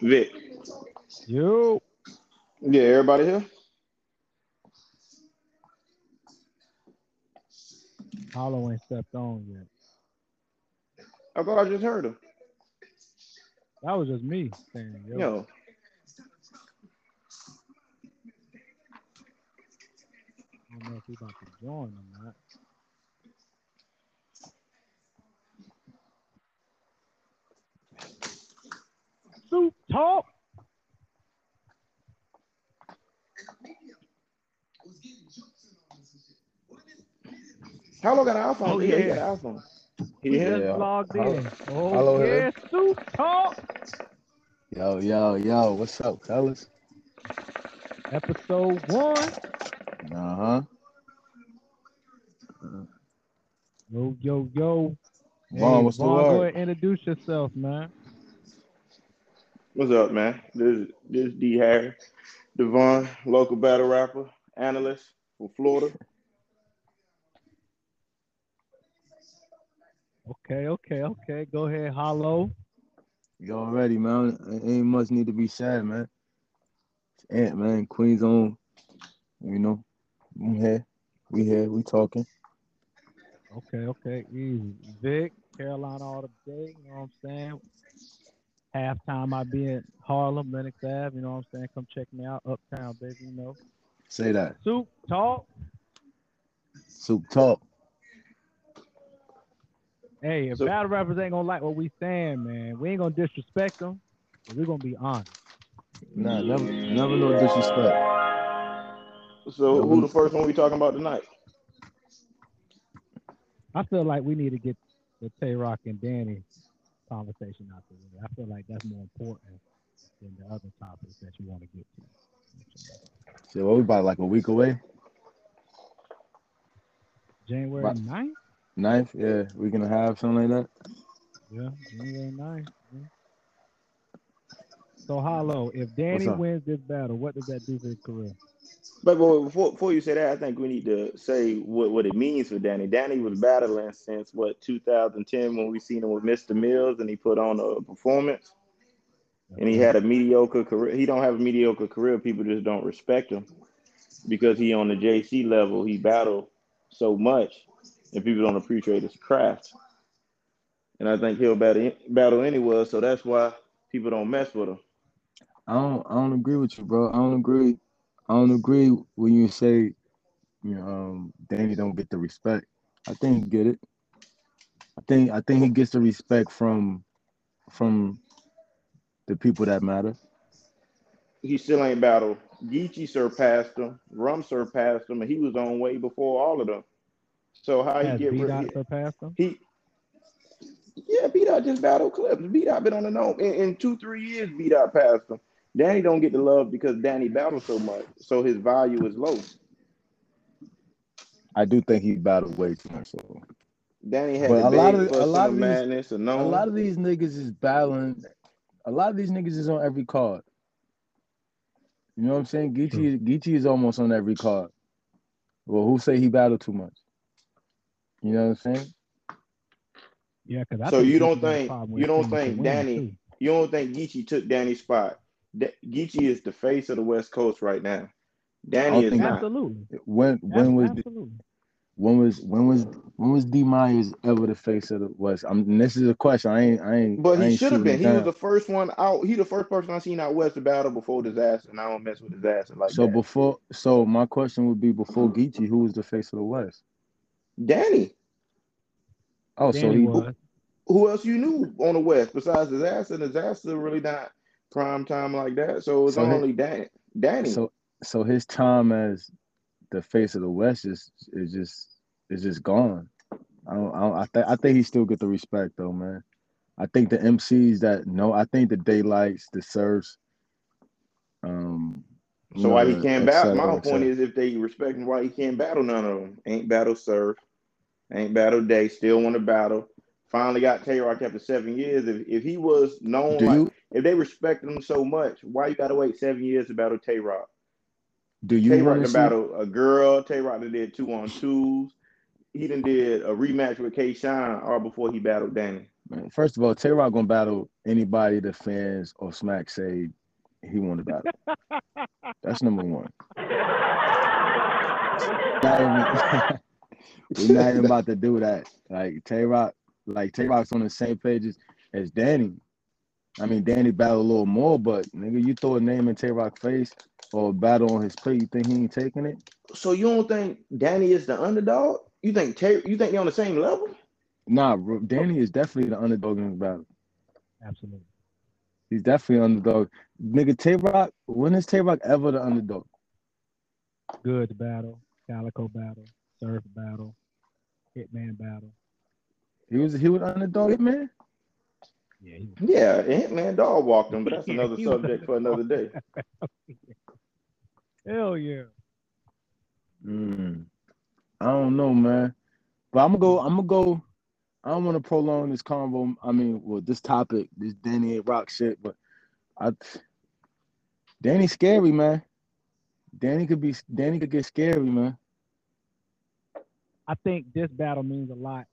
Vic. Yo. Yeah, everybody here? Hollow ain't stepped on yet. I thought I just heard him. That was just me saying, yo. Yo. I don't know if he about to join or not. Soup talk. How long got an iPhone? Oh, yeah, he yeah. got an iPhone. He He here? just logged in. Oh Hello, yeah, soup talk. Yo, yo, yo, what's up, fellas? Episode one. Uh huh. Yo, yo, yo. Von, what's the Von, go word? ahead and introduce yourself, man. What's up, man? This this D Harris, Devon, local battle rapper, analyst from Florida. Okay, okay, okay. Go ahead, Hollow. You already, man. Ain't much need to be said, man. It's Ant, man. Queen's on. You know, we here. We here. We talking. Okay, okay, easy. Vic, Carolina all the day, you know what I'm saying? Halftime I be in Harlem, Lenox Ave, you know what I'm saying? Come check me out, Uptown, baby, you know. Say that. Soup talk. Soup talk. Hey, if So- battle rappers ain't gonna like what we saying, man, we ain't gonna disrespect them. We're gonna be honest. Nah, never, never no disrespect. So who the first one we talking about tonight? I feel like we need to get the Tay Roc and Danny conversation out the way. I feel like that's more important than the other topics that you want to get to. So what we about like a week away? January Right. 9th? Ninth? Yeah, we gonna have something like that. Yeah, January 9th. Yeah. So, Hollow, if Danny wins this battle, what does that do for his career? But, before, before you say that, I think we need to say what, what it means for Danny. Danny was battling since what 2010 when we seen him with Mr. Mills and he put on a performance and he had a mediocre career. He don't have a mediocre career. People just don't respect him because he on the JC level. He battled so much and people don't appreciate his craft. And I think he'll battle battle anywhere, so that's why people don't mess with him. I don't I don't agree with you, bro. I don't agree. I don't agree when you say you know um Danny don't get the respect. I think he get it. I think I think he gets the respect from from the people that matter. he still ain't battled. Geechi surpassed him. Rum surpassed him, and he was on way before all of them. So how he get B rid Dot he, surpassed him? he yeah, B Dot just battled Clips. B Dot been on the know in, in two, three years, B Dot passed him. Danny don't get the love because Danny battled so much. So his value is low. I do think he battled way too much. So Danny had a lot of- a lot of these- madness and a lot of these niggas is battling. A lot of these niggas is on every card. You know what I'm saying? Geechi Geechi is almost on every card. Well, who say he battled too much? You know what I'm saying? Yeah, because So you don't think- you don't think Danny- you don't think Geechi took Danny's spot. Da- Geechi is the face of the West Coast right now. Danny is think- not. Absolutely. When when was Absolutely. when was when was when was D Myers ever the face of the West? I'm and this is a question. I ain't I ain't But I he should have been. it He was the first one out. He the first person I seen out west to battle before Dizaster, and I don't mess with Dizaster like so that. before so my question would be before Geechi, who was the face of the West? Danny, Oh, so he was. who else you knew on the west besides Dizaster? Dizaster really not prime time like that. So it was So only Dan, Danny. so so his time as the face of the West is is just is just gone. I don't I don't, I, th- I think he still get the respect though, man. I think the MCs that know, I think the Daylyts, the Surfs, um. So why he can't battle? My point is, if they respect him, why he can't battle none of them? Ain't battle Surf, ain't battle Day. Still want to battle. Finally got Tay Roc after seven years. If, if he was known, like, you if they respected him so much, why you got to wait seven years to battle Tay Roc? do you Tay Roc want to see? battle a girl. Tay Roc did two on twos. He done did a rematch with K Shine or before he battled Danny. Man, first of all, Tay Roc gonna battle anybody the fans or Smack say he won the battle. That's number one. Not even- We're not even about to do that. Like Tay Roc, like Tay Roc's on the same page as, as Danny. I mean, Danny battled a little more, but nigga, you throw a name in Tay Roc's face or battle on his plate, you think he ain't taking it? So you don't think Danny is the underdog? You think Tay, you think they're on the same level? Nah, bro, Danny is definitely the underdog in this battle. Absolutely. He's definitely underdog. Nigga, Tay Roc, when is Tay Roc ever the underdog? Goodz battle, Calicoe battle, Surf battle, Hitman battle. He was he was underdog, man. Yeah, he was. Yeah, Hitman Dog walked him, but that's another subject for another day. Hell yeah. Mm. I don't know, man. But I'm gonna go. I'm gonna go. I don't want to prolong this convo. I mean, well, this topic, this Danny Rock shit. But I, Danny scary, man. Danny could be. Danny could get scary, man. I think this battle means a lot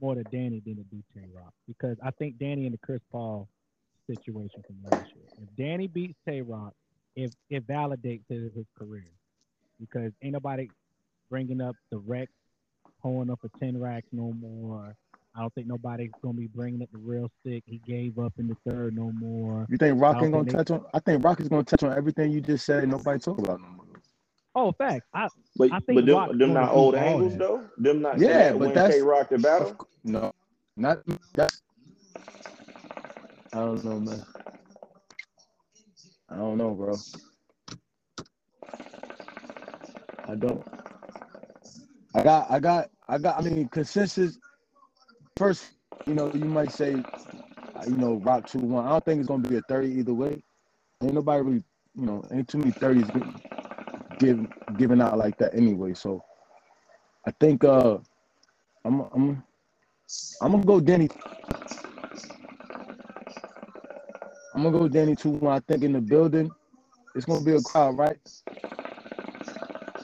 more to Danny than to do Tay Roc because I think Danny in the Chris Paul situation from last year. If Danny beats Tay Roc, it, it validates his, his career because ain't nobody bringing up the wreck, pulling up for 10 racks no more. I don't think nobody's going to be bringing up the real stick. He gave up in the third no more. You think Rock ain't gonna touch on? I think Rock is gonna touch on everything you just said. and Nobody talk about no more. Oh, fact. I, But I think but Rock them, them not old angles that. though. Them not Yeah, yeah, but but when that's- Tay Roc the battle. No, not that's. I don't know, man. I don't know, bro. I don't. I got, I got, I got. I mean, consensus. First, you know, you might say, uh, you know, Rock two one. I don't think it's gonna be a thirty either way. Ain't nobody really, you know, ain't too many thirties give giving out like that anyway. So, I think, uh, I'm, I'm, I'm gonna go Danny. I'm gonna go Danny two one. I think in the building, it's gonna be a crowd, right?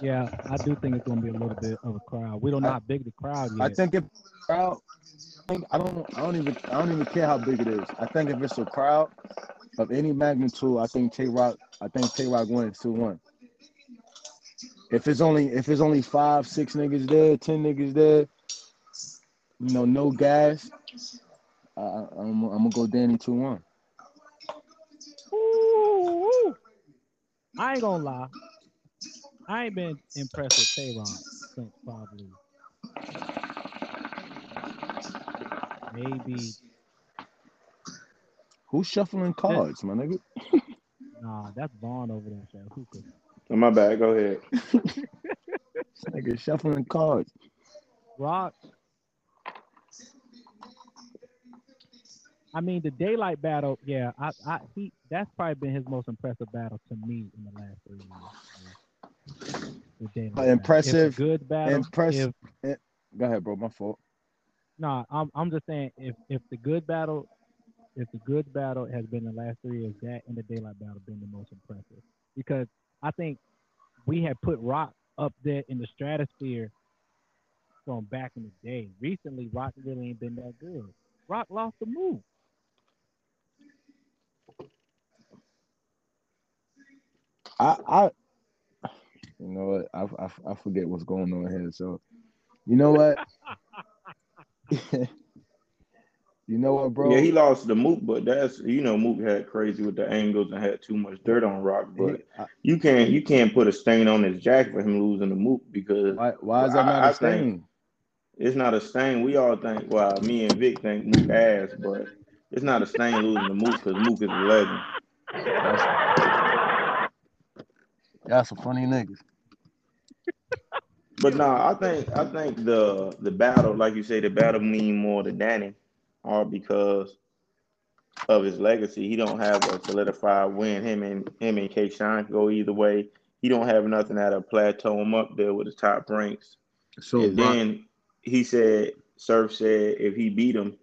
yeah, I do think it's going to be a little bit of a crowd. We don't know how big the crowd yet. I think if crowd, I think- I don't, I don't even, I don't even care how big it is. I think if it's a crowd of any magnitude, I think Tay Roc, I think Tay Roc wins two one. If it's only, if it's only five, six niggas there, ten niggas there, you know, no gas, I, I'm, I'm gonna go Danny two one. Ooh. I ain't gonna lie. I ain't been impressed with Tay-Ron since probably maybe Who's shuffling cards, my nigga? nah. That's Von over there, Hookah. Oh, my bad. Go ahead. This nigga shuffling cards. Rock. I mean, the Daylyt battle. Yeah, I, I, he. That's probably been his most impressive battle to me in the last three years. The Daylyt battle. Impressive, If the good battle. impressive. If, eh, Go ahead, bro. My fault. No, I'm I'm just saying if if the good battle, if the good battle has been the last three years, that and the Daylyt battle been the most impressive because I think we had put Rock up there in the stratosphere from back in the day. Recently, Rock really ain't been that good. Rock lost the move. I, I, you know what? I, I, I forget what's going on here. So, you know what? you know what, bro? Yeah, he lost the Mook, but that's you know Mook had crazy with the angles and had too much dirt on Rock. But I- you can't you can't put a stain on his jacket for him losing the Mook because why, why is that not I a stain? it's not a stain. We all think well, me and Vic think Mook ass, but it's not a stain losing the Mook because Mook is a legend. That's some funny niggas. But no, I think I think the the battle, like you say, the battle mean more to Danny, all because of his legacy. He don't have a solidified win. Him and him and K Shine go either way. He don't have nothing that'll plateau him up there with his top ranks. So, and Rock- then he said, Surf said if he beat him,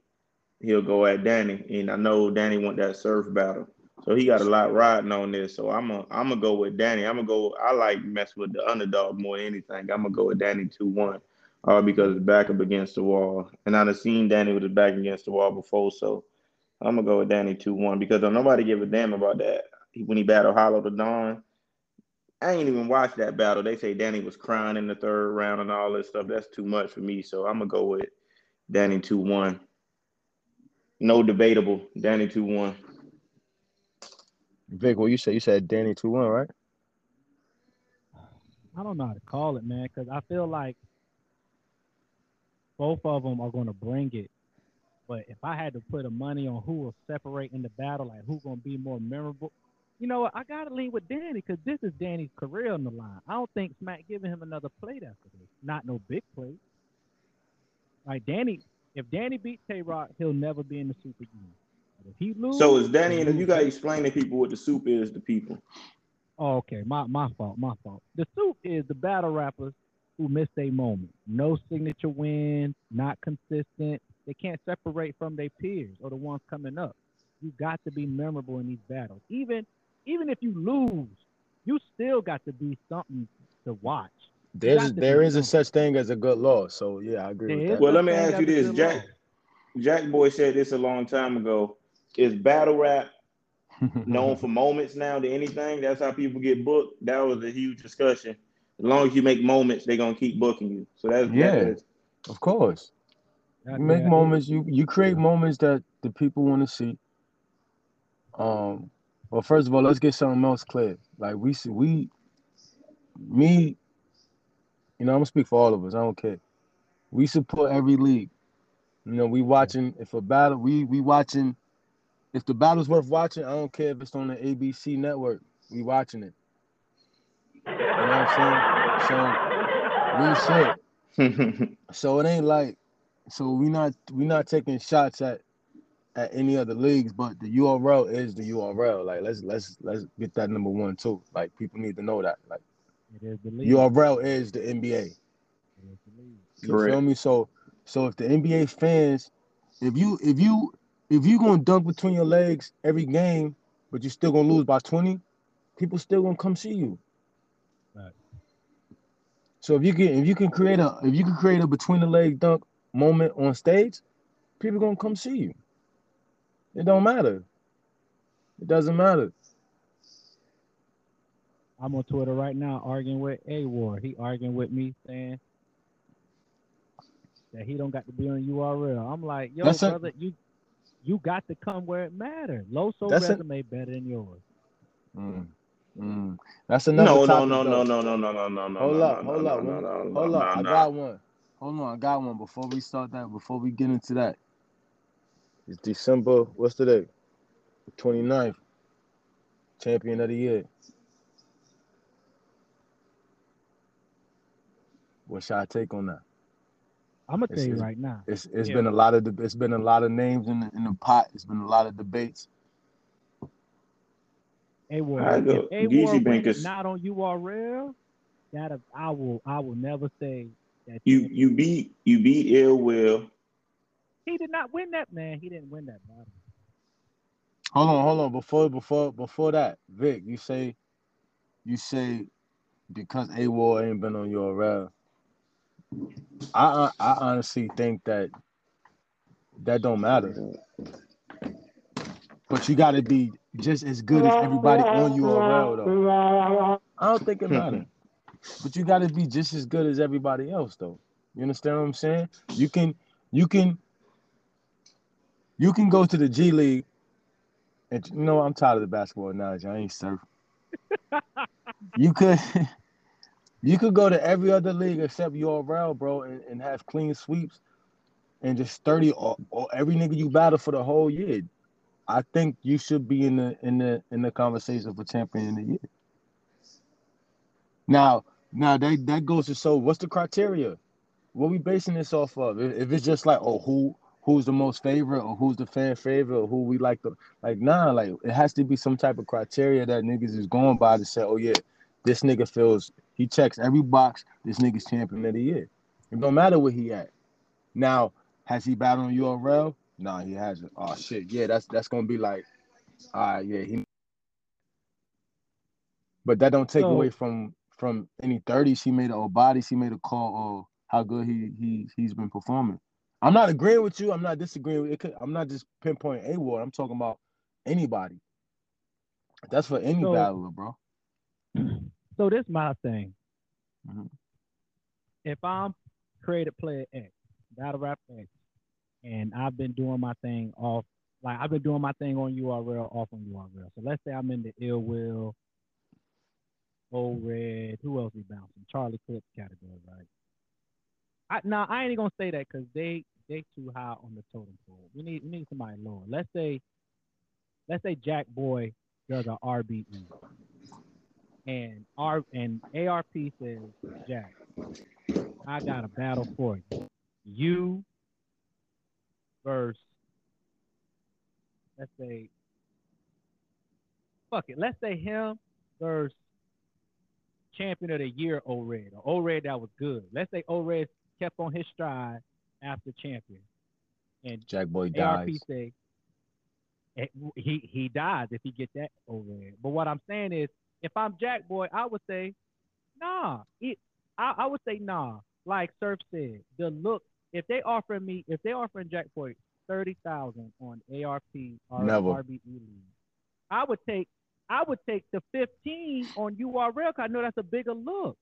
he'll go at Danny. And I know Danny want that Surf battle. So he got a lot riding on this. So I'm a I'm gonna go with Danny. I'm gonna go. I like mess with the underdog more than anything. I'm gonna go with Danny two one. Uh, because it's back up against the wall. And I'd have seen Danny with his back against the wall before, so I'm gonna go with Danny two one because nobody give a damn about that when he battled Hollow Da Don. I ain't even watched that battle. They say Danny was crying in the third round and all this stuff. That's too much for me, so I'm gonna go with Danny two one. No debatable. Danny two one. Vic, what you said? You said Danny two one, right? I don't know how to call it, man, because I feel like both of them are going to bring it. But if I had to put a money on who will separate in the battle, like who's going to be more memorable, you know what? I got to lean with Danny because this is Danny's career on the line. I don't think Smack giving him another plate after this. Not no big plate. Like Danny, if Danny beats Tay Roc, he'll never be in the Super again. But if he loses, so is Danny, and you got to explain to people what the Soup is to people. Oh, okay, my my fault, my fault. The Soup is the battle rappers who miss a moment. No signature win, not consistent. They can't separate from their peers or the ones coming up. You got to be memorable in these battles. Even even if you lose, you still got to be something to watch. There's there is a such thing as a good loss. So yeah, I agree there with that. Well, let me ask you this, Jack. Jack Boy said this a long time ago. Is battle rap known for moments now to anything? That's how people get booked. That was a huge discussion. As long as you make moments, they're gonna keep booking you. So that's yeah, that is, of course. You make yeah, moments. You you create moments that the people want to see. Um, well, first of all, let's get something else clear. Like we see, we, me, you know, I'm gonna speak for all of us. I don't care. We support every league. You know, we watching if a battle, we we watching. If the battle's worth watching, I don't care if it's on the ABC network. We watching it. You know what I'm saying? So real shit. so it ain't like so we not we not taking shots at at any other leagues, but the URL is the URL. Like let's let's let's get that number one too. Like people need to know that. Like it is the. URL is the NBA. You Correct. feel me? So so if the NBA fans, if you if you if you gonna dunk between your legs every game, but you're still gonna lose by 20, people still gonna come see you. So if you can if you can create a if you can create a between the leg dunk moment on stage, people gonna come see you. It don't matter. It doesn't matter. I'm on Twitter right now arguing with A Ward. He arguing with me saying that he don't got to be on URL. I'm like, yo, That's brother, a- you you got to come where it matters. Loso resume a- better than yours. Mm. Mm. That's another. No, no, no, no, no, no, no, no, no, no. Hold up, hold up, hold up. I got one. Hold on, I got one. Before we start that, before we get into that, it's December. What's today? 29th. Champion of the year. What should I take on that? I'm gonna tell you right now. It's it's yeah. been a lot of it's been a lot of names in the, in the pot. It's been a lot of debates. A Ward, if A Ward not on URL, that I will I will never say that. You you beat you beat Ill Will. He did not win that man. He didn't win that battle. Hold on, hold on. Before before before that, Vic, you say you say because A Ward ain't been on URL. I I honestly think that that don't matter. But you got to be just as good as everybody on URL though. I don't think it matters. But you got to be just as good as everybody else though. You understand what I'm saying? You can you can you can go to the G League and you know I'm tired of the basketball analogy. I ain't surf. you could you could go to every other league except URL, bro, and, and have clean sweeps and just 30 or, or every nigga you battle for the whole year. I think you should be in the in the in the conversation for champion of the year. Now, now that that goes to show what's the criteria? What we basing this off of? If, it's just like, oh, who who's the most favorite or who's the fan favorite or who we like the like nah, like it has to be some type of criteria that niggas is going by to say, oh yeah, this nigga feels he checks every box, this nigga's champion of the year. It don't matter where he at. Now, has he battled on URL? No, he hasn't. Oh shit, yeah, that's that's gonna be like, all right, yeah, he. But that don't take so, away from from any thirties he made or bodies he made a call or how good he he he's been performing. I'm not agreeing with you. I'm not disagreeing. With, it could, I'm not just pinpointing a war. I'm talking about anybody. That's for any So- battler, bro. So this my thing. Mhm. If I'm creative player X, battle rap X, and I've been doing my thing off, like I've been doing my thing on URL, off on URL. So let's say I'm in the Ill Will, O Red, who else we bouncing? Charlie Clips category, right? I now I ain't gonna say that because they they too high on the totem pole. We need we need somebody lower. Let's say let's say Jack Boy does a RBE and R and ARP says, Jack, I got a battle for you. You versus let's say fuck it, let's say him versus champion of the year O Red or O Red that was good. Let's say O Red kept on his stride after champion. And Jack Boy ARP dies. say eh, he he dies if he get that it. But what I'm saying is, if I'm Jack Boy, I would say, nah. It, I, I would say nah. Like Surf said, the look. If they offering me, if they offering Jack Boy thirty thousand on ARP or Never. RBE league, I would take. I would take the 15 on URL because I know that's a bigger look.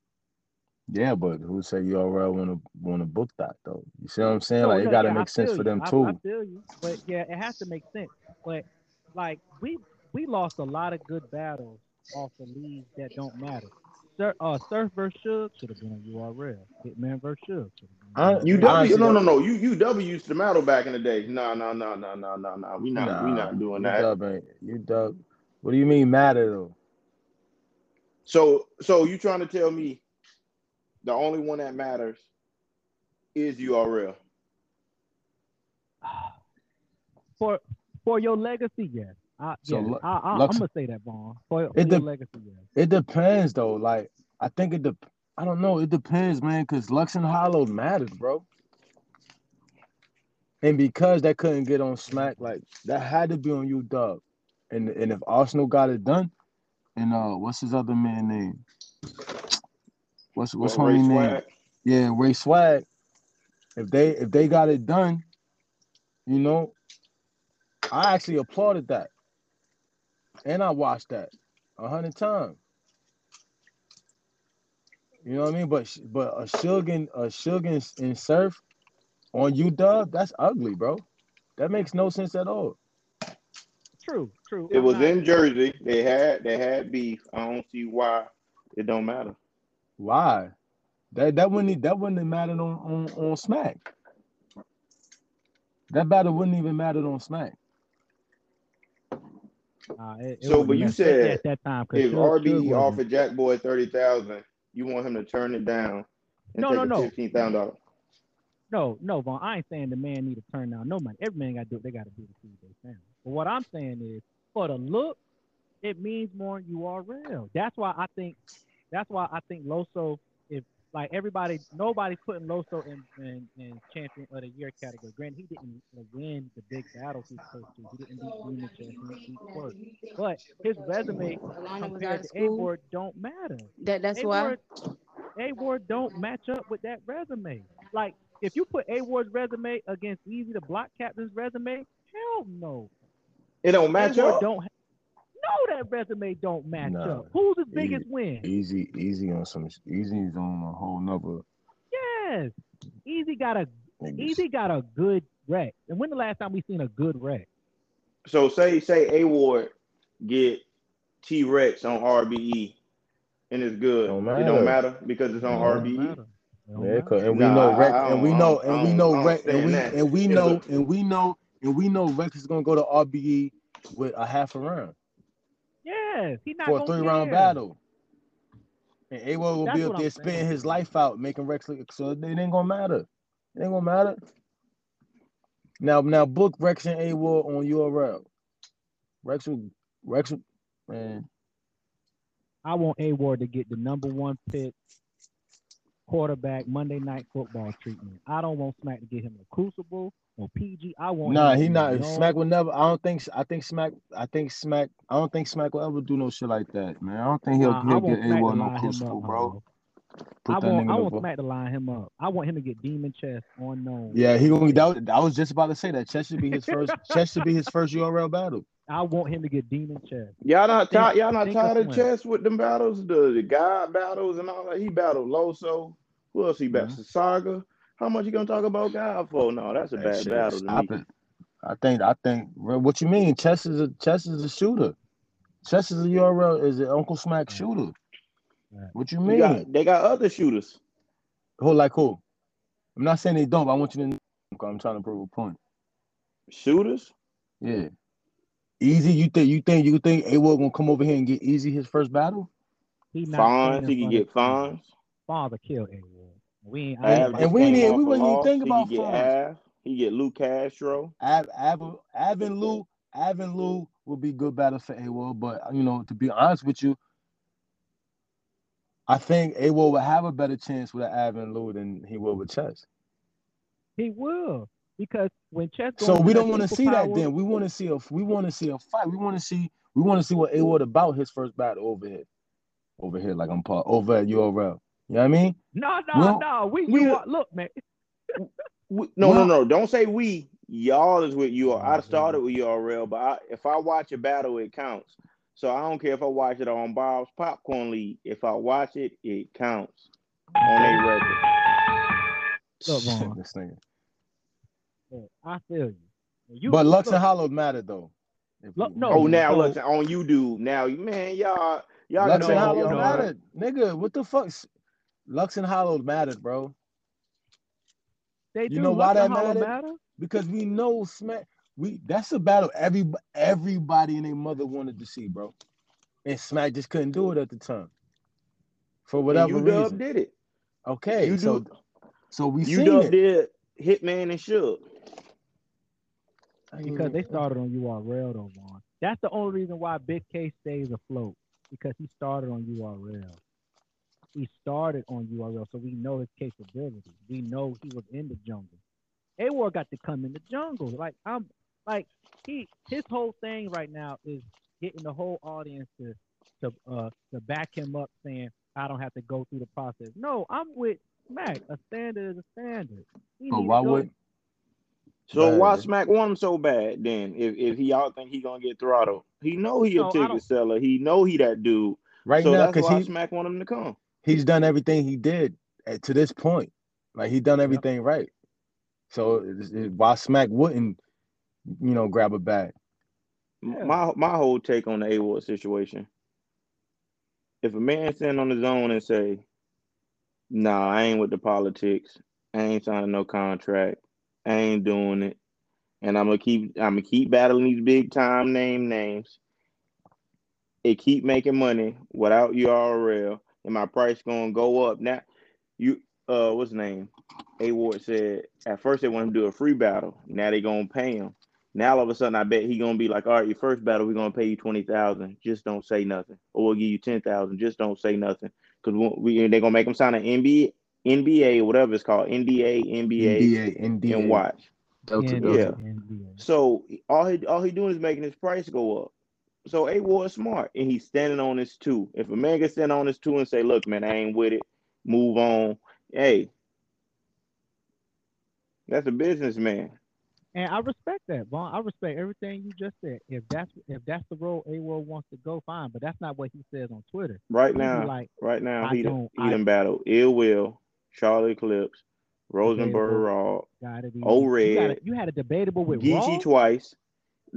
Yeah, but who say you already want to want to book that though? You see what I'm saying? No, like no, it got to yeah, make sense for them I- too. I, feel you, but yeah, it has to make sense. But like we we lost a lot of good battles off the leagues that don't matter. Sir, uh, Surf versus Suge should have been on URL. Hitman versus Suge should have been. I- on UW, Honestly, no, no, no. You UW used to battle back in the day. No, no, no, no, no, no, no. We not, we not doing that. UW ain't you dub. What do you mean matter though? So, so you trying to tell me the only one that matters is URL? for for your legacy, yes. I, So yes. Lu- I, I, Lux- I'm gonna say that, Von. For, for It your de- legacy, yes. It depends though. Like I think it dep I don't know. It depends, man. Because Lux and Hollow matters, bro. And because that couldn't get on Smack, like that had to be on you, Dub. And and if Arsenal got it done, and uh, what's his other man name? What's what's Well, homie name? Yeah, Ray Swag. If they if they got it done, you know, I actually applauded that, and I watched that a hundred times. You know what I mean? But but a Suge and a Suge and, and Surf on UW, that's ugly, bro. That makes no sense at all. True, true. It I'm was not- in Jersey. They had they had beef. I don't see why it don't matter. Why? That that wouldn't that wouldn't have mattered on on, on Smack. That battle wouldn't even matter on Smack. Uh, it- So, but you said at that time, If Suge RBE wasn't- offered Jack Boy thirty thousand, you want him to turn it down and No, take no, no. fifteen thousand dollars. No, no, Von. I ain't saying the man need to turn down no money. Every man got to do they got to do to feed their family. But what I'm saying is, for the look, it means more You are real. That's why I think. That's why I think Loso. If like everybody, nobody's putting Loso in, in, in champion of the year category. Granted, he didn't win the big battles he was supposed to. He didn't beat Demon Chess, he didn't beat Quirk. But his resume Alana was out compared to A. Ward don't matter. That that's why. A Ward don't match up with that resume. Like if you put A Ward's resume against Eazy the Block Captain's resume, hell no. It don't match A-Ward up. Don't ha- no, that resume don't match Nah. up. Who's his Eazy- biggest win? Eazy, easy on some. Eazy's on a whole nother. Yes, Eazy got a niggas. Eazy got a good wreck. And when the last time we seen a good wreck? So say say A Ward get T Rex on RBE and it's good. Don't It don't matter. matter because it's on It don't RBE. matter. Yeah, and we know I- Rex, and we know, and we know I Rex, and we and we know, and we know, and we know Rex is gonna go to RBE with a half a round He not for a three round battle. And A will That's be up there spitting his life out, making Rex look so it ain't gonna matter. It ain't gonna matter. Now, now book Rex and A on URL. Rex will, Rex, will- man. I want A Ward to get the number one pick quarterback Monday night football treatment. I don't want Smack to get him a crucible or PG. I want Nah, him he be not. known- Smack will never. I don't think. I think Smack. I think Smack. I don't think Smack will ever do no shit like that, man. I don't think he'll Nah, I he'll get A Smack to one no line him crucible, bro. Hollow. I that want I want. Smack to line him up. I want him to get Demon Chess on known. Yeah, he gonna. That, was- I was just about to say that. Chess should be his first. Chess should be his first URL battle. I want him to get Demon Chess. Y'all not Think- tired. Y'all not think of tired of one. chess with them battles, the the God battles and all that. He battled Loso. Who else he battled? Mm-hmm. Saga. How much you gonna talk about God for? No, that's a Hey, bad shit, battle to Stop me. it. I think. I think. What you mean? Chess is a chess is a shooter. Chess is a URL is an Uncle Smack mm. shooter. What you You mean? got, they got other shooters. Who like who? I'm not saying they don't. But I want you to. know. I'm trying to prove a point. Shooters? Yeah. Eazy. You think? You think? You think A gonna come over here and get easy his first battle? He not Fines. standing He can get of fines. fines. Father killed A Ward. We ain't. I Av ain't And we came didn't- off we wasn't even thinking about can get. Av. He get Lou Castro. Av, Av, Avin Lou, Avin Lou will be good battle for A Ward, but you know, to be honest with you, I think A Ward will have a better chance with Avin Lou than he will with Chess. He will because when Chess. So we don't want to see that then. We want to see a we want to see a fight. We want to see we want to see what A Ward is about his first battle over here. Over here, like I'm part over at URL. You know what I mean? No, no, Well, no. We, we- you are, look, man. We, no, Well- no, no. Don't say we. Y'all is with you. I started with y'all real, but I, if I watch a battle, it counts. So I don't care if I watch it on Bob's Popcorn League. If I watch it, it counts on a record. Look, Von. This nigga. Look, I feel you. you But Lux look, and Hollow matter though. If Look, we- no, Oh, now so- look on YouTube. Now, man, y'all, y'all Lux gotta and Hollow no. mattered, nigga. What the fuck? Lux and Hollow mattered, bro. They You do. know why Lux and that Hollow mattered? matter? because we know Smack. We that's a battle every everybody and their mother wanted to see, bro. And Smack just couldn't do it at the time for whatever UW reason. did it. Okay, You so do- so we seen UW it did Hitman and Shook. Because they mm-hmm. started on URL though, Von. That's the only reason why Bigg K stays afloat because he started on URL. He started on URL, so we know his capability. We know he was in the jungle. A-Ward got to come in the jungle. Like I'm like he his whole thing right now is getting the whole audience to to uh to back him up saying I don't have to go through the process. No, I'm with Mac. A standard is a standard. He But why would So Bad, why. Smack want him so bad then? If if he y'all think he gonna get throttled, he know he a No, ticket seller. He know he that dude. right so now that's because he Smack want him to come. He's done everything he did at, to this point. Like he done everything right. So it's- it- why Smack wouldn't you know grab a bag? Yeah. My my whole take on the A Ward situation. If a man stand on his own and say, "Nah, I ain't with the politics. I ain't signing no contract. I ain't doing it," and I'm gonna keep I'm gonna keep battling these big time name names. It keep making money without URL, and my price gonna go up. Now, you uh, what's his name? A Ward said at first they want him to do a free battle. Now they gonna pay him. Now all of a sudden, I bet he gonna be like, all right, your first battle, we're gonna pay you twenty thousand. Just don't say nothing, or we'll give you ten thousand. Just don't say nothing, because we they're gonna make him sign an NBA, NBA, whatever it's called, NDA, NBA, NDA, NDA, and watch. Delta, Yeah, Delta. Yeah. NBA. So all he all he doing is making his price go up. So A Ward is smart, and he's standing on his two. If a man can stand on his two and say, look, man, I ain't with it, move on. Hey, that's a businessman. And I respect that, Von. I respect everything you just said. If that's if that's the role A Ward wants to go, fine. But that's not what he says on Twitter. Right now, like, Right now, he done, don't- he done battle Ill Will, Charlie Clips, Rosenberg. Raw, it. Oh, You, Red. you had a debatable with. Geechi twice.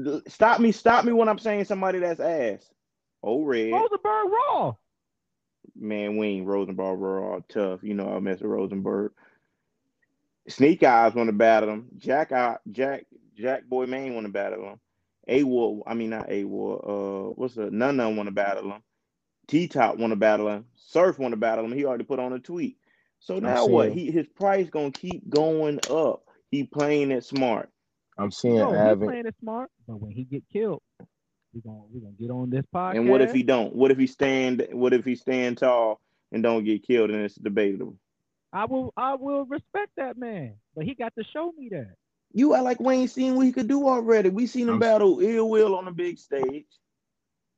L- Stop me, stop me when I'm saying somebody that's ass. Oh Red, Rosenberg Raw. man, we ain't Rosenberg Raw tough. You know I mess with Rosenberg. Sneak Eyes want to battle him. Jack Eye- Jack Jack Boy Main want to battle him. A Ward, I mean not A Ward. Uh, what's the None None want to battle him. T Top want to battle him. Surf want to battle him. He already put on a tweet. So now what? seeing- He his price gonna keep going up. He playing it smart. I'm seeing No, he's Avin. playing it smart. But when he get killed, we gonna we gonna get on this podcast. And what if he don't? What if he stand? What if he stand tall and don't get killed? And it's debatable. I will I will respect that man. But he got to show me that. You are like Wayne seen what he could do already. We seen him I'm- battle Ill Will on the big stage.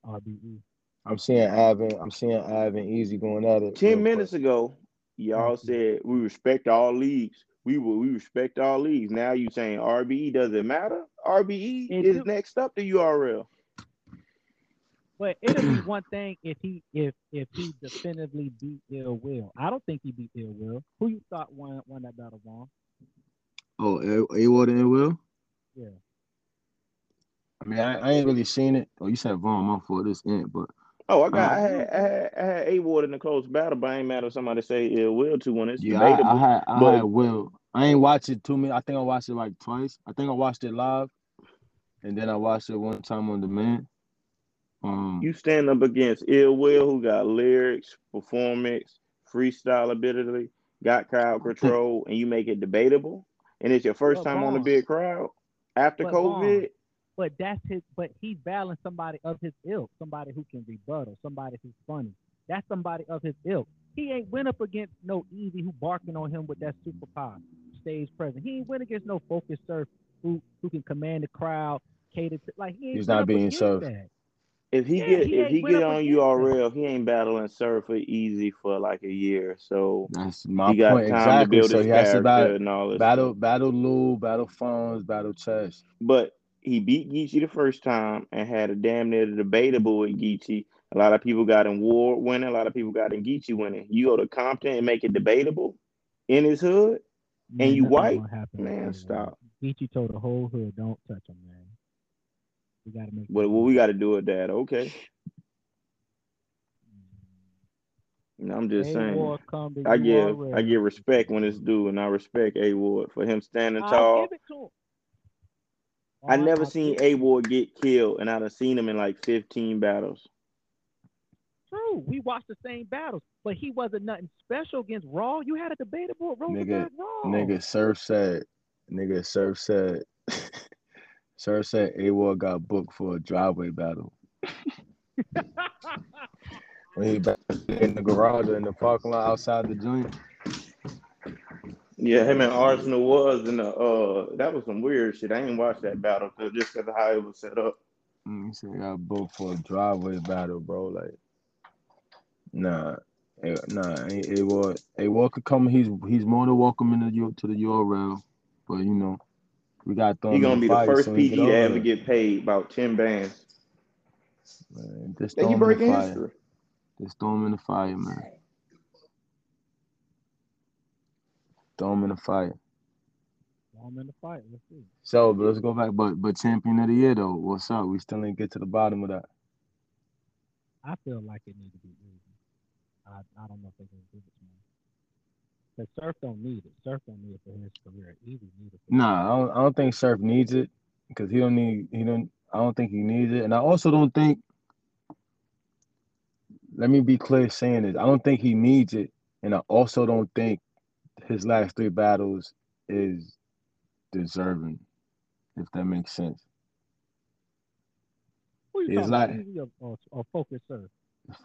RBE. I'm seeing Avin. I'm seeing Avin easy going at it. Ten minutes ago, y'all said we respect all leagues. We will we respect all leagues. Now you saying RBE doesn't matter? RBE is do. next up to URL. But it'll be one thing if he if if he definitively beat Ill Will. I don't think he beat Ill Will. Who you thought won won that battle, Von? Oh, A Ward and Will. Yeah. I mean, I, I ain't really seen it. Oh, you said Von, my fault. This ain't, but Oh, I got I Uh, had I had I had A Ward in the close battle, but I ain't mad if somebody say ill will to when it's yeah, I, debatable. I had I but- had Will. I ain't watched it too many. I think I watched it like twice. I think I watched it live, and then I watched it one time on demand. Um, You stand up against Ill Will, who got lyrics, performance, freestyle ability, got crowd control, and you make it debatable, and it's your first But time on the Von- big crowd after but Von, COVID. But that's his. But he's battling somebody of his ilk, somebody who can rebuttal, somebody who's funny. That's somebody of his ilk. He ain't went up against no Eazy who barking on him with that superpower stage presence. He ain't went against no focus surf who who can command the crowd, cater to like he ain't He's not being against served. that. If he Yeah, get he if he get up on against URL, he ain't battling Surf for easy for like a year. So that's my he got point time exactly. to build So his he has to character battle, and battle, battle Lou, battle phones, battle chess. But he beat Geechi the first time and had a damn near debatable with Geechi. A lot of people got in War winning. A lot of people got in Geechi winning. You go to Compton and make it debatable in his hood. Man, you white? happen with Man, Ill stop. Geechi told the whole hood, "Don't touch him, man. We gotta make." But this what we got to do with that? Okay. And I'm just A saying. Ward come I give I give respect when it's due, and I respect A Ward for him standing I'll tall. give it to him. I never I'll seen give- A Ward get killed, and I'd have seen him in like 15 battles. True, we watched the same battles, but he wasn't nothing special against Raw. You had a debatable at Rosenberg Raw. Nigga, Surf said, nigga, Surf said, Surf said A Ward got booked for a driveway battle. When he back in the garage or in the parking lot outside the joint. Yeah, him and Arsenal was in the uh that was some weird shit. I ain't watched that battle cause just cause of how it was set up. Mm, He said got booked for a driveway battle, bro. Like, nah, eh, nah. A Ward, A Ward could come. He's he's more than welcome in the U to the URL, but you know, we got He gonna be the first PG to ever get paid about 10 bands. Man, just They throw he him in the breaking fire. history. Just throw him in the fire, man. Throw him in the fire. I'm in the fight. Let's see. So, but let's go back. But but champion of the year though, what's up? We still ain't get to the bottom of that. I feel like it needs to be easy. I I don't know if they can give it to him. But Surf don't need it. Surf don't need it for his career. Eazy need it. For Nah, I don't, I don't think Surf needs it because he don't need he don't. I don't think he needs it, and I also don't think. Let me be clear saying this. I don't think he needs it, and I also don't think his last three battles is deserving, if that makes sense. It's like- Eazy or, or, or Focus serve.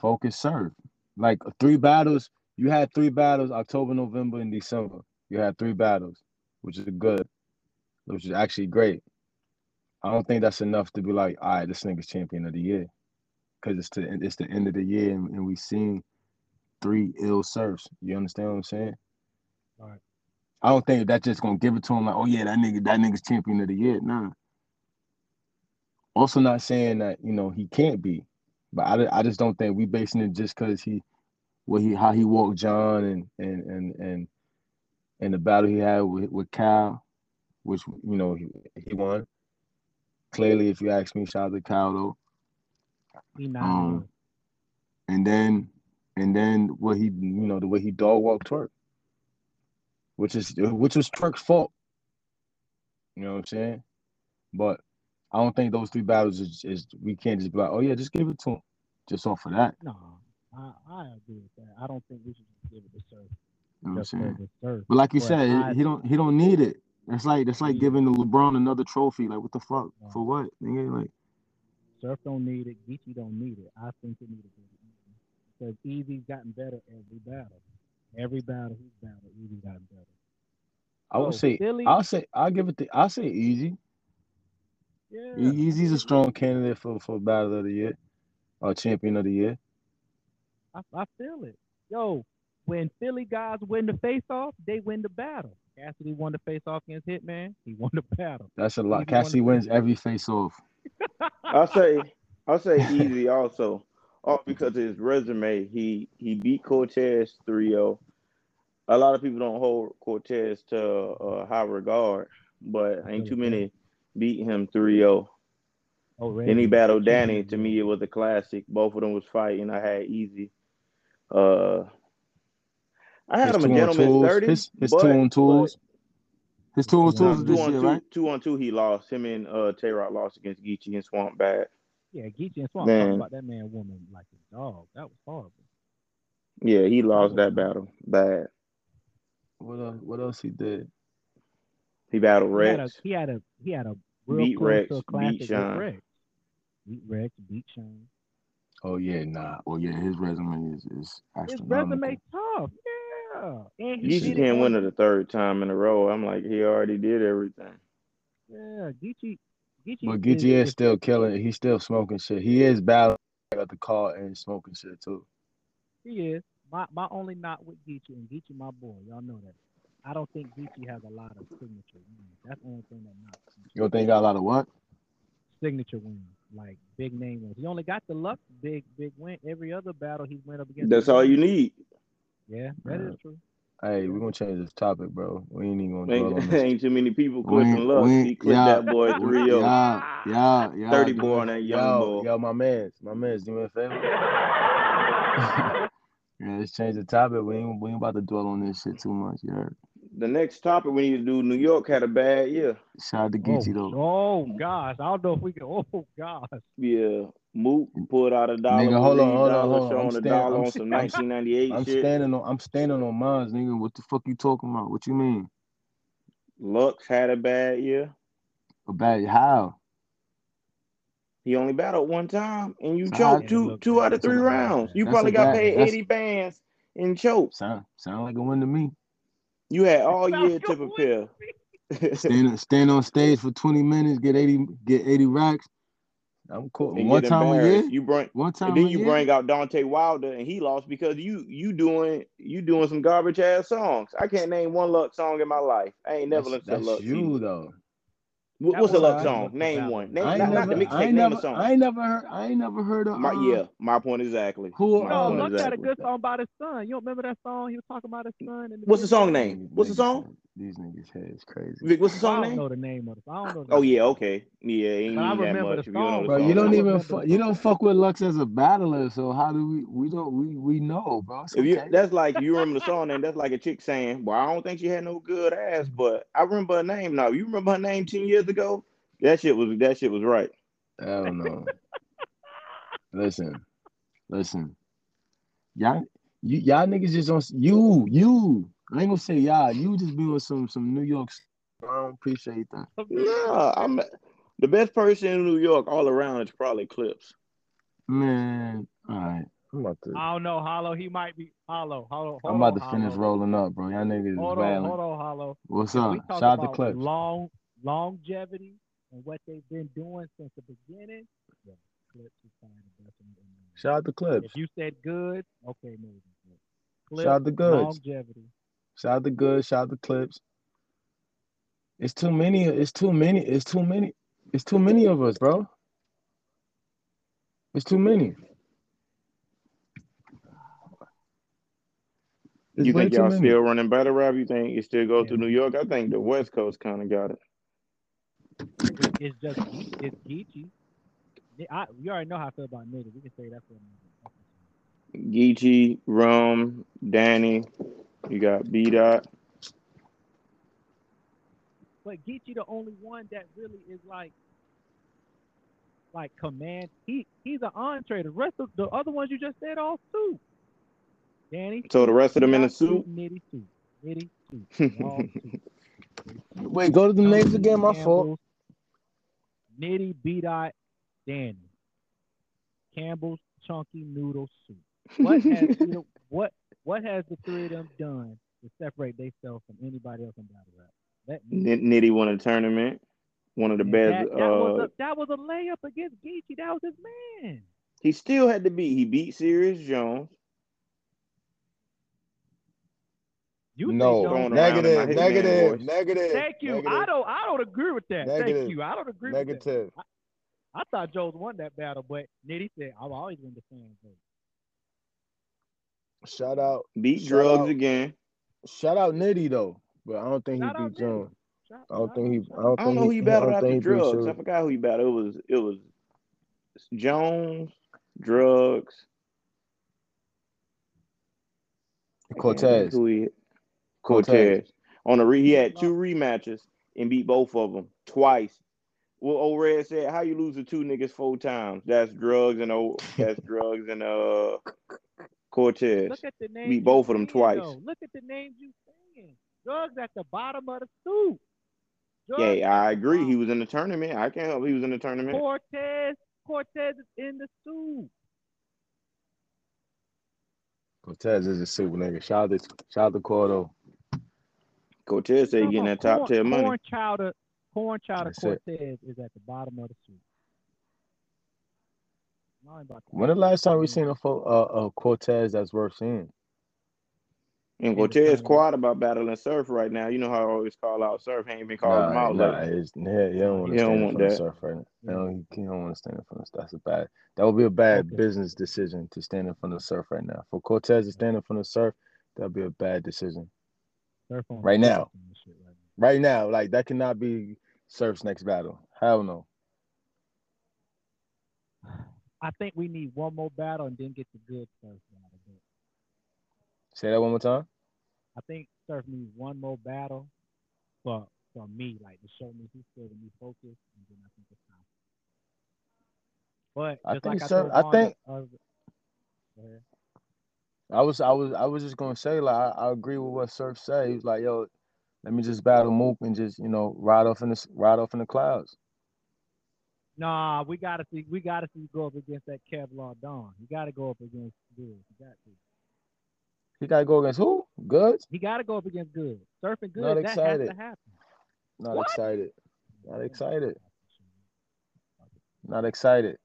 Focus serve. Like three battles, you had three battles October, November, and December. You had three battles, which is good, which is actually great. I don't think that's enough to be like, all right, this nigga's champion of the year, because it's the it's the end of the year, and, and we seen three ill serves. You understand what I'm saying? Right. I don't think that just gonna give it to him like, oh yeah, that nigga, that nigga's champion of the year. Nah. Also, not saying that you know he can't be, but I, I just don't think we basing it just because he, what he how he walked John and and and and and the battle he had with with Cal, which you know he, he won. Clearly, if you ask me, shout out to Cal though. Um, and then and then what he you know the way he dog walked Twork, which is which was Twork's fault. You know what I'm saying? But I don't think those three battles is, is we can't just be like, oh yeah, just give it to him, just off of that. no, I, I agree with that. I don't think we should just give it to Surf. You know what I'm saying? the But like you But said, I- he don't he don't need it. That's like that's like Yeah. giving LeBron another trophy. Like what the fuck Right. for what? Nigga, like Surf don't need it. Geechi don't need it. I think it needs be because Eazy's gotten better every battle. Every battle he's battled, Eazy's gotten better. I would So, say Philly- I'll say I'll give it the I'll say easy. Yeah, Eazy's a strong candidate for for battle of the year or champion of the year. I, I feel it. Yo, when Philly guys win the face off, they win the battle. Cassidy won the face off against Hitman. He won the battle. That's a lot. Eazy won Cassie wins every face off. I'll say I'll say easy also. Oh, because of his resume, he he beat Cortez 3-0. A lot of people don't hold Cortez to uh, high regard, but ain't too many beat him 3-0. Oh, Then he battled Danny. To me, it was a classic. Both of them was fighting. I had easy. Uh, I had His him a gentleman's 30. His, his but- two on tools. His two on tools two this on year, two, right? two on two, he lost. Him and uh, Tay Roc lost against Geechi and Swamp Bad. Yeah, Geechi and Swamp Man. talking about that man woman like a dog. That was horrible. Yeah, he lost that battle bad. What else? What else he did? He battled He had a Rex. he had a he had a real Beat close Rex, to a beat classic with Sean. Rex. Beat Rex, beat Sean. Oh yeah, nah. Oh yeah, his resume is is His resume tough. Yeah. And he Geechi did it can't win it a third time in a row. I'm like, he already did everything. Yeah, Geechi. Geechi But is- Geechi is is- still killing. it. He's still smoking shit. He is battling at the call and smoking shit too. He is. My my only not with Geechi and Geechi my boy. Y'all know that. I don't think Geechi has a lot of signature wins. That's the only thing that knocks. You don't think he got a lot of what? signature wins, like big name wins. He only got the Lux big big win. Every other battle he's went up against. That's all you need. Yeah, that is Right. true. Hey, we're gonna change this topic, bro. We ain't even gonna dwell on Ain't, this. ain't too many people We ain't- clipping Lux. we He clipped yeah, that boy we- 3 0. Yeah, yeah, yeah. 30 do boy on that young yo, boy. Yo, my man's, my man's, do me a favor. yeah, let's change the topic. We ain't, we ain't about to dwell on this shit too much. You heard? The next topic we need to do New York had a bad year. Shout out to Geechi oh, though. Oh, oh gosh, I don't know if we can. Oh gosh, Yeah. Mook pulled out a dollar. Nigga, hold on, Lee hold on, dollar, hold on. I'm showing stand- dollar I'm on some st- I'm 1998 I'm shit. standing on I'm standing on mines, nigga. What the fuck you talking about? What you mean? Lux had a bad year. About how? He only battled one time, and you So choked two Look, two out of three a- rounds. You that's probably got bad- paid 80 bands in choke. Sound sound like a win to me. You had all year to like a win prepare. Stand stand on stage for 20 minutes, get 80 get 80 racks. I'm cool. One time. You bring One time and then you bring out Dante Wilder, and he lost because you you doing you doing some garbage ass songs. I can't name one Lux song in my life. I ain't never that's, listened to that's Lux. you either. though. What- What's a was Lux alright. song? Lux Name valid. one. Name I ain't not, not never, the mixtape. Name never, a song. I ain't never heard, I ain't never heard of. My, uh, yeah, my point exactly. Who- My No, Oh, point Lux had a good song about his son. You don't remember that song? He was talking about his son. The What's the song name? What's the song? These niggas head is crazy. Vic, what's the I song don't name? know the name of it. I don't know. Oh yeah, okay. Yeah, ain't I even that remember much. the If you don't know song. the Bro, song, you don't I name. even, fu- the you don't fuck with Lux as a battler. So how do we? We don't. We we know, bro. It's If you okay. that's like you remember the song name, that's like a chick saying, Well, I don't think she had no good ass, but I remember her name now. You remember her name 10 years ago? That shit was that shit was right. Hell no. listen, listen. Y'all, you, y'all niggas just on you, you. I ain't gonna say y'all. You just be on some some New York. I don't appreciate that. Yeah, I'm the best person in New York all around is probably Clips. Man, all right. I'm about to. I don't know, Hollow. He might be Hollow. Hollow. I'm about on, to finish Hollow. rolling up, bro. Y'all niggas is Hold on, wailing. hold on, Hollow. What's up? Shout out to about Clips. long longevity and what they've been doing since the beginning, yeah, Clips is probably the best in the. Shout out to Clips. If you said good, okay, maybe. Clips, Shout out to Goodz. longevity. Shout out to Goodz. Shout out to Clips. It's too many. It's too many. It's too many. It's too many of us, bro. It's too many. It's you think y'all many. still running battle rap? You think it still go Yeah. through New York? I think the West Coast kind of got it. It, it's just it's Geechi. I, you already know how I feel about niggas. We can say that for a minute. Geechi, Rum, Danny, you got B Dot. But Geechi the only one that really is like like command. He he's an entree. The rest of the other ones you just said all suit. Danny. So the rest of them in a T-Dot, suit? Nitty suit. Nitty suit. They all suit. Wait, go to the names again. My fault. Nitty, B dot, Danny. Campbell's chunky noodle soup. What has either, what what has the three of them done to separate themselves from anybody else in battle rap? Me N- Nitty won a tournament. One of the And best. that, that was uh, a that was a layup against Geechi. That was his man. he still had to beat. He beat Sirius Jones. You No, Jones- Going around in negative, negative, Thank you. Negative, I don't. I don't agree with that. Negative. Thank you. I don't agree with that. negative. I thought Jones won that battle, but Nitty said I've always been the fan vote. Shout out, Beat Shout drugs out. again. shout out Nitty though, but I don't think Shout he beat Nitty. Jones. I don't shout think he. shout I don't I don't think know who he battled don't after think he beat drugs. I forgot who he battled. It was it was Jones, drugs. I Cortez. Who he Cortez. Cortez. On the re, he had two rematches and beat both of them twice. Well, O Red said, "How you lose to two niggas four times? That's drugs and oh, that's drugs and uh Cortez. Look at the names. Beat both of them saying, twice. though. Look at the names you saying. Drugs at the bottom of the soup. Drugs Yeah, I agree. He was in the tournament. I can't help he was in the tournament. Cortez. Cortez is in the soup. Cortez is a super nigga. Shout out to shout out to Cordo. Cortez said he getting that top corn, ten money. Corn chowder, corn chowder That's. Cortez is at the bottom of the soup. I ain't about to- When the last time we seen a fo- uh, uh Cortez that's worth seeing? And Cortez tournament. quiet about battling Surf right now. You know how I always call out Surf. He ain't been calling him out nah, lately. it's, yeah, you don't want to stand in want front of surf right now. Yeah. You know, he, he don't want to stand in front of That's a bad. That would be a bad Okay. business decision to stand in front of surf right now. For Cortez to stand in front of surf, that'd be a bad decision Surf on the Right now. tips and this shit right now. right now. Like that cannot be surf's next battle. Hell no. I think we need one more battle and then get the good Surf battle. Say that one more time. I think Surf needs one more battle for for me, like to show me he's still to be focused, and then I think it's time. But I think like Surf- I, I think- go ahead. I was I was I was just gonna say like I, I agree with what Surf said. He was like, yo, let me just battle Mook and just you know ride off in the ride off in the clouds. Nah, we gotta see. We gotta see you go up against that Kevlar Dawn. You gotta go up against Goodz. You got to. He gotta go against who? Goodz? He gotta go up against Goodz. Surfing Good. Not that has excited. to happen. Not What? excited. Not excited. Not excited.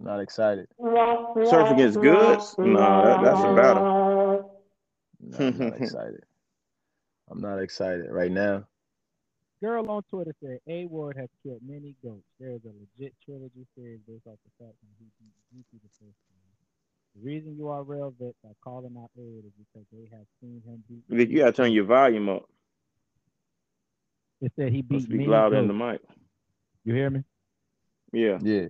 Not excited. Surf against Goodz? No, that, that's a battle. No, I'm not excited. I'm not excited right now. Girl on Twitter said A Ward has killed many goats. There is a legit trilogy series based off the fact that he beat Juicy the first time. The reason URL vets are calling out A Ward is because they have seen him beat. Vic, you gotta turn your volume up. It said he beat Must be many louder in the mic. You hear me? Yeah. Yeah.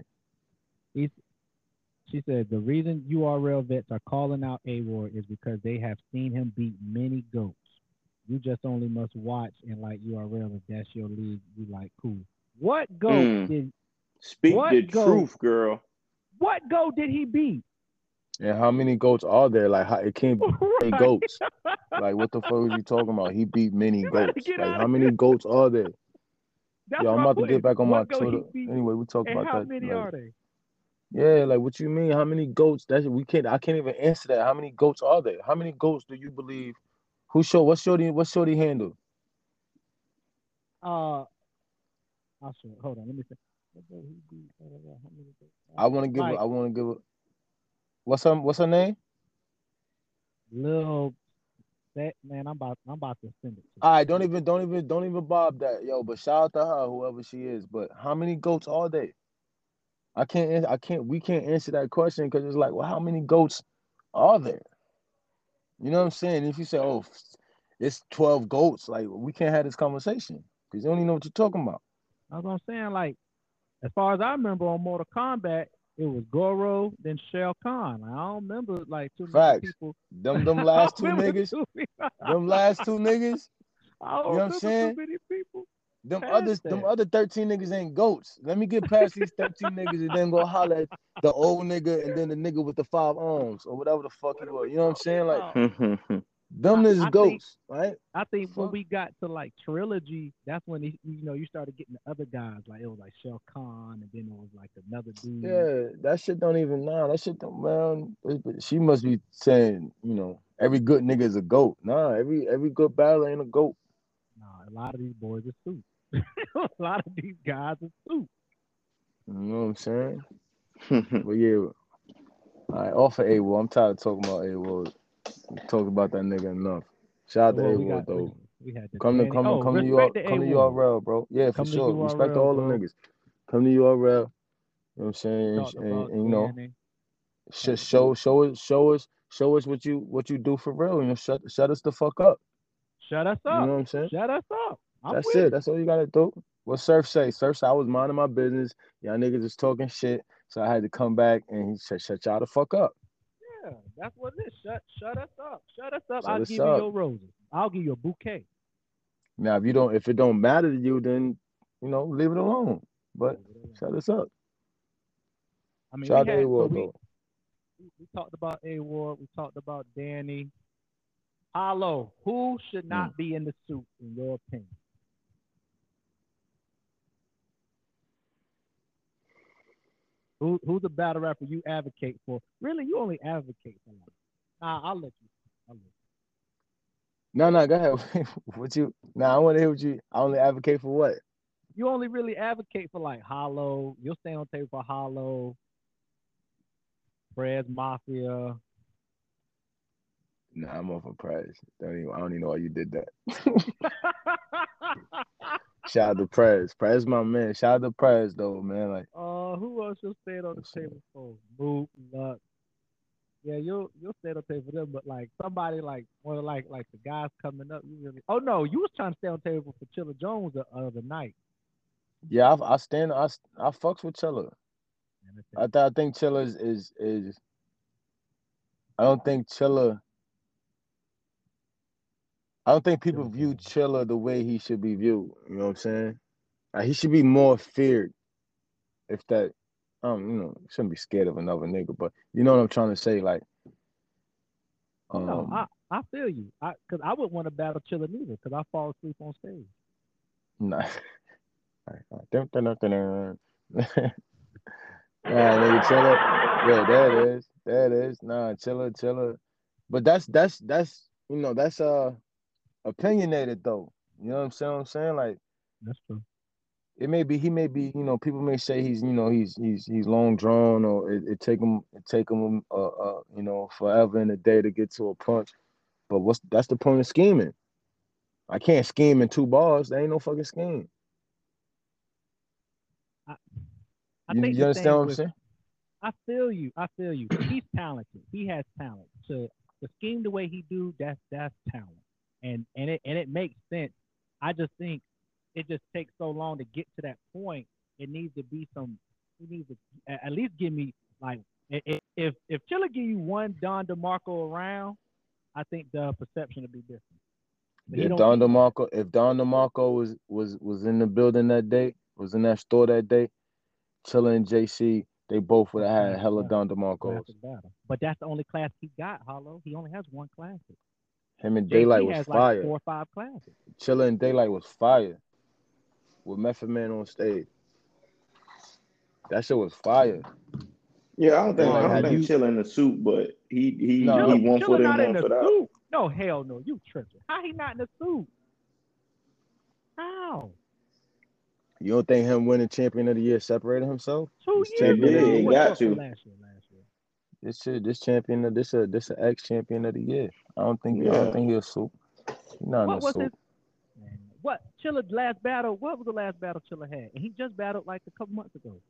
She said the reason URL vets are calling out A Ward is because they have seen him beat many goats. You just only must watch and like URL if that's your league. You like cool. What goat Mm. did Speak the goat? truth, girl. what goat did he beat? And how many goats are there? Like how, it can't be Right. goats. Like what the fuck are you talking about? He beat many You better goats. Like how many goats are there? That's Yo, I'm my about to get back on my What goat Twitter. Anyway, we talk and about how that. How many like- are they? Yeah, like what you mean? How many goats? That's we can't. I can't even answer that. How many goats are there? How many goats do you believe? Who show? What's shorty? What's shorty handle? Uh, I'll show. Hold on, let me see. What? I want to give. I want to give. What's her? What's her name? Lil, that man, I'm about, I'm about to send it. To. All right, don't even, don't even, don't even bob that, yo. But shout out to her, whoever she is. But how many goats are they? I can't, I can't, we can't answer that question because it's like, well, how many goats are there? You know what I'm saying? If you say, oh, it's twelve goats, like we can't have this conversation because you don't even know what you're talking about. That's what I'm saying. Like, as far as I remember on Mortal Kombat, it was Goro, then Shao Kahn. I don't remember like too many people. Them, them last two remember niggas, them last two niggas, I don't you know what I'm remember saying? Too many people. Them Past others, them other thirteen niggas ain't goats. Let me get past these thirteen niggas and then go holler at the old nigga and then the nigga with the five arms or whatever the fuck it was. You know what I'm saying? Like talking them is I think- goats, right? I think when we got to like trilogy, that's when he, you know you started getting the other guys. Like it was like Shao Kahn, and then it was like another dude. Yeah, that shit don't even nah. That shit don't man. it- She must be saying, you know, every good nigga is a goat. Nah, every every good battle ain't a goat. Nah, a lot of these boys are soup. a lot of these guys are soup. You know what I'm saying? But yeah, all right, off of A Ward. I'm tired of talking about A Ward. Talk about that nigga enough. Shout out to Well, A we Ward got though. we had the Come to come to oh, come to UR, come to. URL, bro. Yeah, for Come to sure. Respect to all the niggas. Come to URL. You know what I'm saying? And, and- and, you know, sh- show show us show us show us what you what you do for real. You know, shut shut us the fuck up. Shut us You up. know what I'm saying? Shut us up. I'm That's it. it. That's all you gotta do. What Surf say? Surf say I was minding my business. Y'all niggas is talking shit. So I had to come back and he said, shut y'all the fuck up. Yeah, that's what it is. Shut shut us up. Shut us up. Shut I'll us give you your roses. I'll give you a bouquet. Now if you don't if it don't matter to you, then you know, leave it alone. But shut us up. I mean, Shout out we, to had, so we, we talked about A Ward. We talked about Danny. Hollow, who should not mm. be in the suit, in your opinion? Who, who's the battle rapper you advocate for? Really, you only advocate for one. Nah, I'll let you. I'll let you. No, no, go ahead. what you now I wanna hear what you I only advocate for what? You only really advocate for like Hollow. You'll stay on tape for Hollow, Prez Mafia. Nah, I'm off a Prez. Don't even, I don't even know why you did that. Shout out to Prez. Prez my man. Shout out to Prez though, man. Like Uh, who else you'll stay on the table for? Moot, Lux. Yeah, you'll you'll stay on the table for them, but like somebody like one of like like the guys coming up, you really. Oh no, you was trying to stay on the table for Chilla Jones the other night. yeah, I, I stand I I fucks with Chilla. I th- I think Chilla is, is is I don't think Chilla I don't think people view. Chilla the way he should be viewed. You know what I'm saying? Like he should be more feared. If that, um, you know, shouldn't be scared of another nigga. But you know what I'm trying to say? Like, um, no, I I feel you. I because I wouldn't want to battle Chilla neither because I fall asleep on stage. nah. Nah, nigga, Chilla. Yeah, there it is. There it is. Nah, Chilla, Chilla. But that's that's that's you know that's uh opinionated though. You know what I'm saying? What I'm saying like. That's true. it may be he may be you know people may say he's you know he's he's he's long drawn or it, it take him it take him uh, uh you know forever in a day to get to a punch but what's that's the point of scheming i can't scheme in two bars there ain't no fucking scheme I you, think you understand what i'm with- saying I feel you. I feel you. He's talented. He has talent. To to scheme the way he do, that's that's talent. And and it and it makes sense. I just think it just takes so long to get to that point. It needs to be some. It needs to at least give me like if if Chilla give you one Don DeMarco around, I think the perception would be different. But if don demarco if don demarco was was was in the building that day was in that store that day chilla and jc they both would have had hella don demarcos. But that's the only class he got, Hollow. He only has one classic. Him and JC Daylyt was has fire like four or five classics. Chilla and Daylyt was fire with Method Man on stage. That shit was fire. Yeah, I don't think Yeah, I don't think you- Chilla in the suit, but he he No. he Chilla, one Chilla foot in, not in one the foot out. suit. No, hell no. You tripping. How he not in the suit? How? You don't think him winning champion of the year separated himself? Two This years champion ago. of the he What's got up for to. Last year, last year. This shit, this champion of this a this a ex champion of the year. I don't think I Yeah. don't think he'll suit. He not in What the was suit. his? What Chilla's last battle? What was the last battle Chilla had? And he just battled like a couple months ago.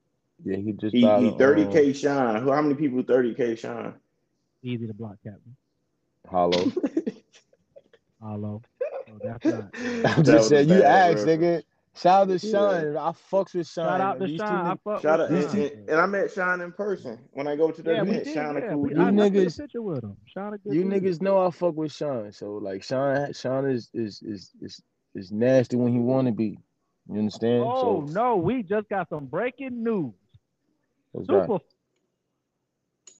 Yeah, he just He he battled, thirty um, K-Shine. Who how many people thirty k shine? Eazy to block, Captain. Hollow. Hello. Oh, that's not. I'm just was a saying you bad asked, reference. nigga. Shout out to Yeah. Sean. I fucks with Sean. Shout out to These two I fuck Shout with out and, and, and I met Shine in person when I go to the Yeah, we event. did. Shine a Yeah, cool we, dude. You I a niggas- picture with him. Shine a good you dude. niggas know I fuck with Sean. So like Sean Sean is is is is, is nasty when he wanna be. You understand? Oh so no, we just got some breaking news. what's that? Super